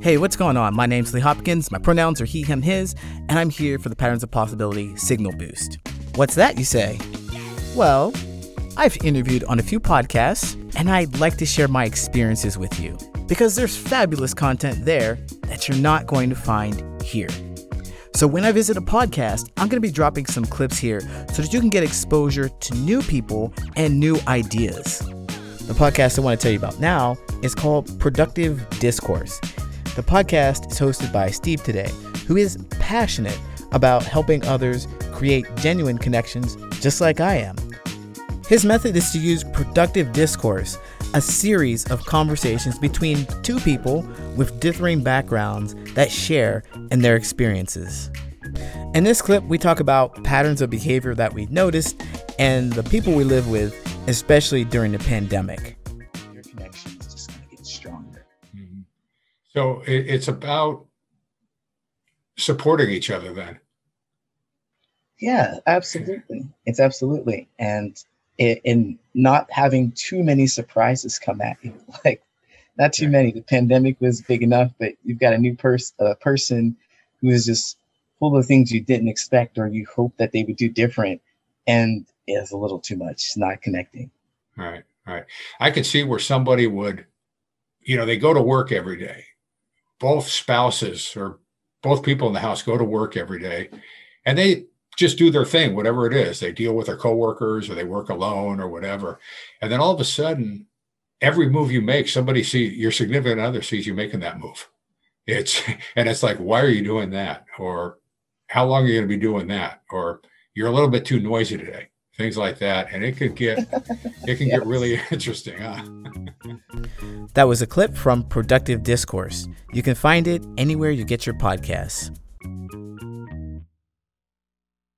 Hey, what's going on? My name's Lee Hopkins. My pronouns are he, him, his, and I'm here for the Patterns of Possibility Signal Boost. What's that, you say? Well, I've interviewed on a few podcasts, and I'd like to share my experiences with you because there's fabulous content there that you're not going to find here. So, when I visit a podcast, I'm going to be dropping some clips here so that you can get exposure to new people and new ideas. The podcast I want to tell you about now is called Productive Discourse. The podcast is hosted by Steve Today, who is passionate about helping others create genuine connections just like I am. His method is to use productive discourse, a series of conversations between two people with differing backgrounds that share in their experiences. In this clip, we talk about patterns of behavior that we've noticed and the people we live with, especially during the pandemic. So it, it's about supporting each other then. Yeah, absolutely. It's absolutely. And it, and not having too many surprises come at you. Like not too many. The pandemic was big enough, but you've got a new person, a person who is just full of things you didn't expect or you hope that they would do different, and it's a little too much. Not connecting. All right, all right. I could see where somebody would, you know, they go to work every day. Both spouses or both people in the house go to work every day, and they just do their thing, whatever it is. They deal with their coworkers or they work alone or whatever. And then all of a sudden, every move you make, somebody see your significant other sees you making that move. It's and it's like, why are you doing that? Or how long are you going to be doing that? Or you're a little bit too noisy today. Things like that. And it could get it can yes. get really interesting, huh? That was a clip from Productive Discourse. You can find it anywhere you get your podcasts.